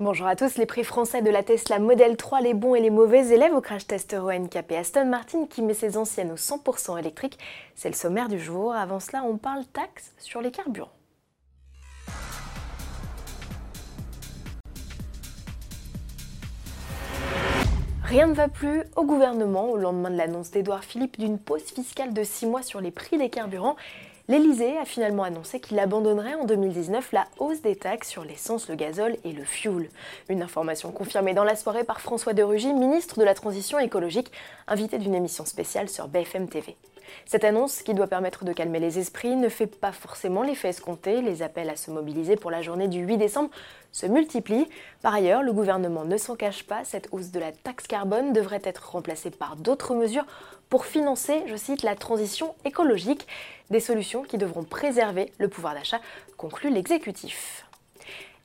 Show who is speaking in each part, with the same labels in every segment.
Speaker 1: Bonjour à tous, les prix français de la Tesla Model 3, les bons et les mauvais élèves au crash test Euro Aston Martin qui met ses anciennes au 100% électrique. C'est le sommaire du jour. Avant cela, on parle taxes sur les carburants. Rien ne va plus au gouvernement au lendemain de l'annonce d'Edouard Philippe d'une pause fiscale de 6 mois sur les prix des carburants L'Elysée a finalement annoncé qu'il abandonnerait en 2019 la hausse des taxes sur l'essence, le gazole et le fioul. Une information confirmée dans la soirée par François de Rugy, ministre de la Transition écologique, invité d'une émission spéciale sur BFM TV. Cette annonce, qui doit permettre de calmer les esprits, ne fait pas forcément l'effet escompté. Les appels à se mobiliser pour la journée du 8 décembre se multiplient. Par ailleurs, le gouvernement ne s'en cache pas, cette hausse de la taxe carbone devrait être remplacée par d'autres mesures pour financer, je cite, la transition écologique, des solutions qui devront préserver le pouvoir d'achat, conclut l'exécutif.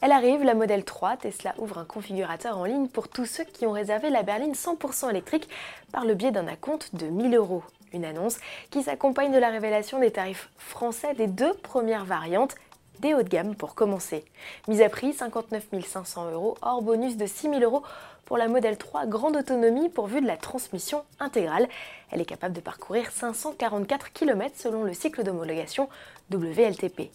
Speaker 1: Elle arrive, la Model 3. Tesla ouvre un configurateur en ligne pour tous ceux qui ont réservé la berline 100% électrique par le biais d'un acompte de 1000 euros. Une annonce qui s'accompagne de la révélation des tarifs français des deux premières variantes des hauts de gamme pour commencer. Mise à prix 59 500 euros hors bonus de 6 000 euros pour la Model 3 grande autonomie pourvue de la transmission intégrale. Elle est capable de parcourir 544 km selon le cycle d'homologation WLTP.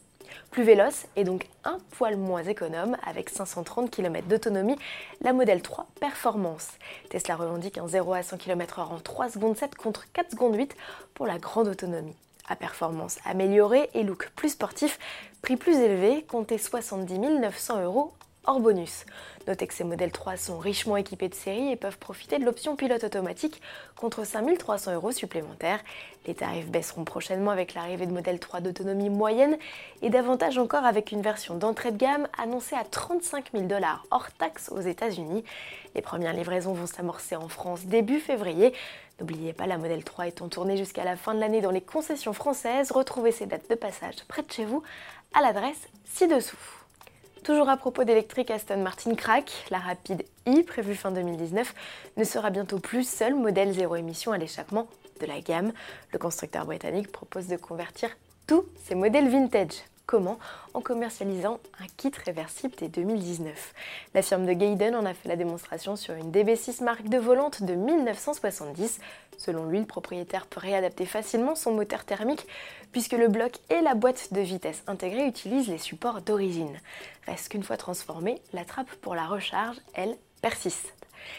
Speaker 1: Plus véloce et donc un poil moins économe avec 530 km d'autonomie, la Model 3 Performance. Tesla revendique un 0 à 100 km/h en 3 secondes 7 contre 4 secondes 8 pour la grande autonomie. À performance améliorée et look plus sportif, prix plus élevé, comptez 70 900 euros hors bonus. Notez que ces modèles 3 sont richement équipés de série et peuvent profiter de l'option pilote automatique contre 5300 euros supplémentaires. Les tarifs baisseront prochainement avec l'arrivée de modèles 3 d'autonomie moyenne et davantage encore avec une version d'entrée de gamme annoncée à 35 000 dollars hors taxes aux États-Unis. Les premières livraisons vont s'amorcer en France début février. N'oubliez pas, la modèle 3 est en tournée jusqu'à la fin de l'année dans les concessions françaises. Retrouvez ces dates de passage près de chez vous à l'adresse ci-dessous. Toujours à propos d'électrique, Aston Martin craque. La Rapide i, prévue fin 2019, ne sera bientôt plus seul modèle zéro émission à l'échappement de la gamme. Le constructeur britannique propose de convertir tous ses modèles vintage. Comment En commercialisant un kit réversible dès 2019. La firme de Gaydon en a fait la démonstration sur une DB6 marque de volante de 1970. Selon lui, le propriétaire peut réadapter facilement son moteur thermique puisque le bloc et la boîte de vitesse intégrée utilisent les supports d'origine. Reste qu'une fois transformée, la trappe pour la recharge, elle, persiste.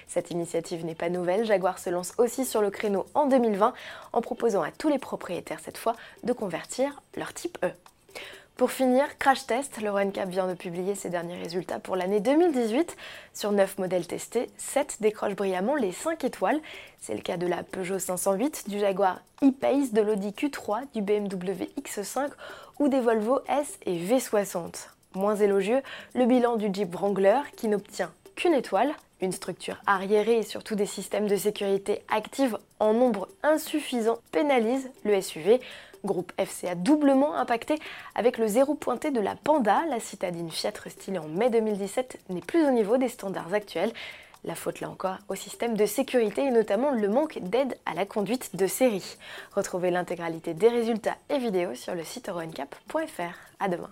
Speaker 1: Cette initiative n'est pas nouvelle, Jaguar se lance aussi sur le créneau en 2020 en proposant à tous les propriétaires cette fois de convertir leur type E. Pour finir, Crash Test, le RunCap vient de publier ses derniers résultats pour l'année 2018. Sur 9 modèles testés, 7 décrochent brillamment les 5 étoiles. C'est le cas de la Peugeot 508, du Jaguar E-Pace, de l'Audi Q3, du BMW X5 ou des Volvo S et V60. Moins élogieux, le bilan du Jeep Wrangler qui n'obtient qu'une étoile. Une structure arriérée et surtout des systèmes de sécurité actifs en nombre insuffisant pénalisent le SUV. Groupe FCA doublement impacté avec le zéro pointé de la Panda. La citadine Fiat stylée en mai 2017 n'est plus au niveau des standards actuels. La faute là encore au système de sécurité et notamment le manque d'aide à la conduite de série. Retrouvez l'intégralité des résultats et vidéos sur le site euroncap.fr. À demain.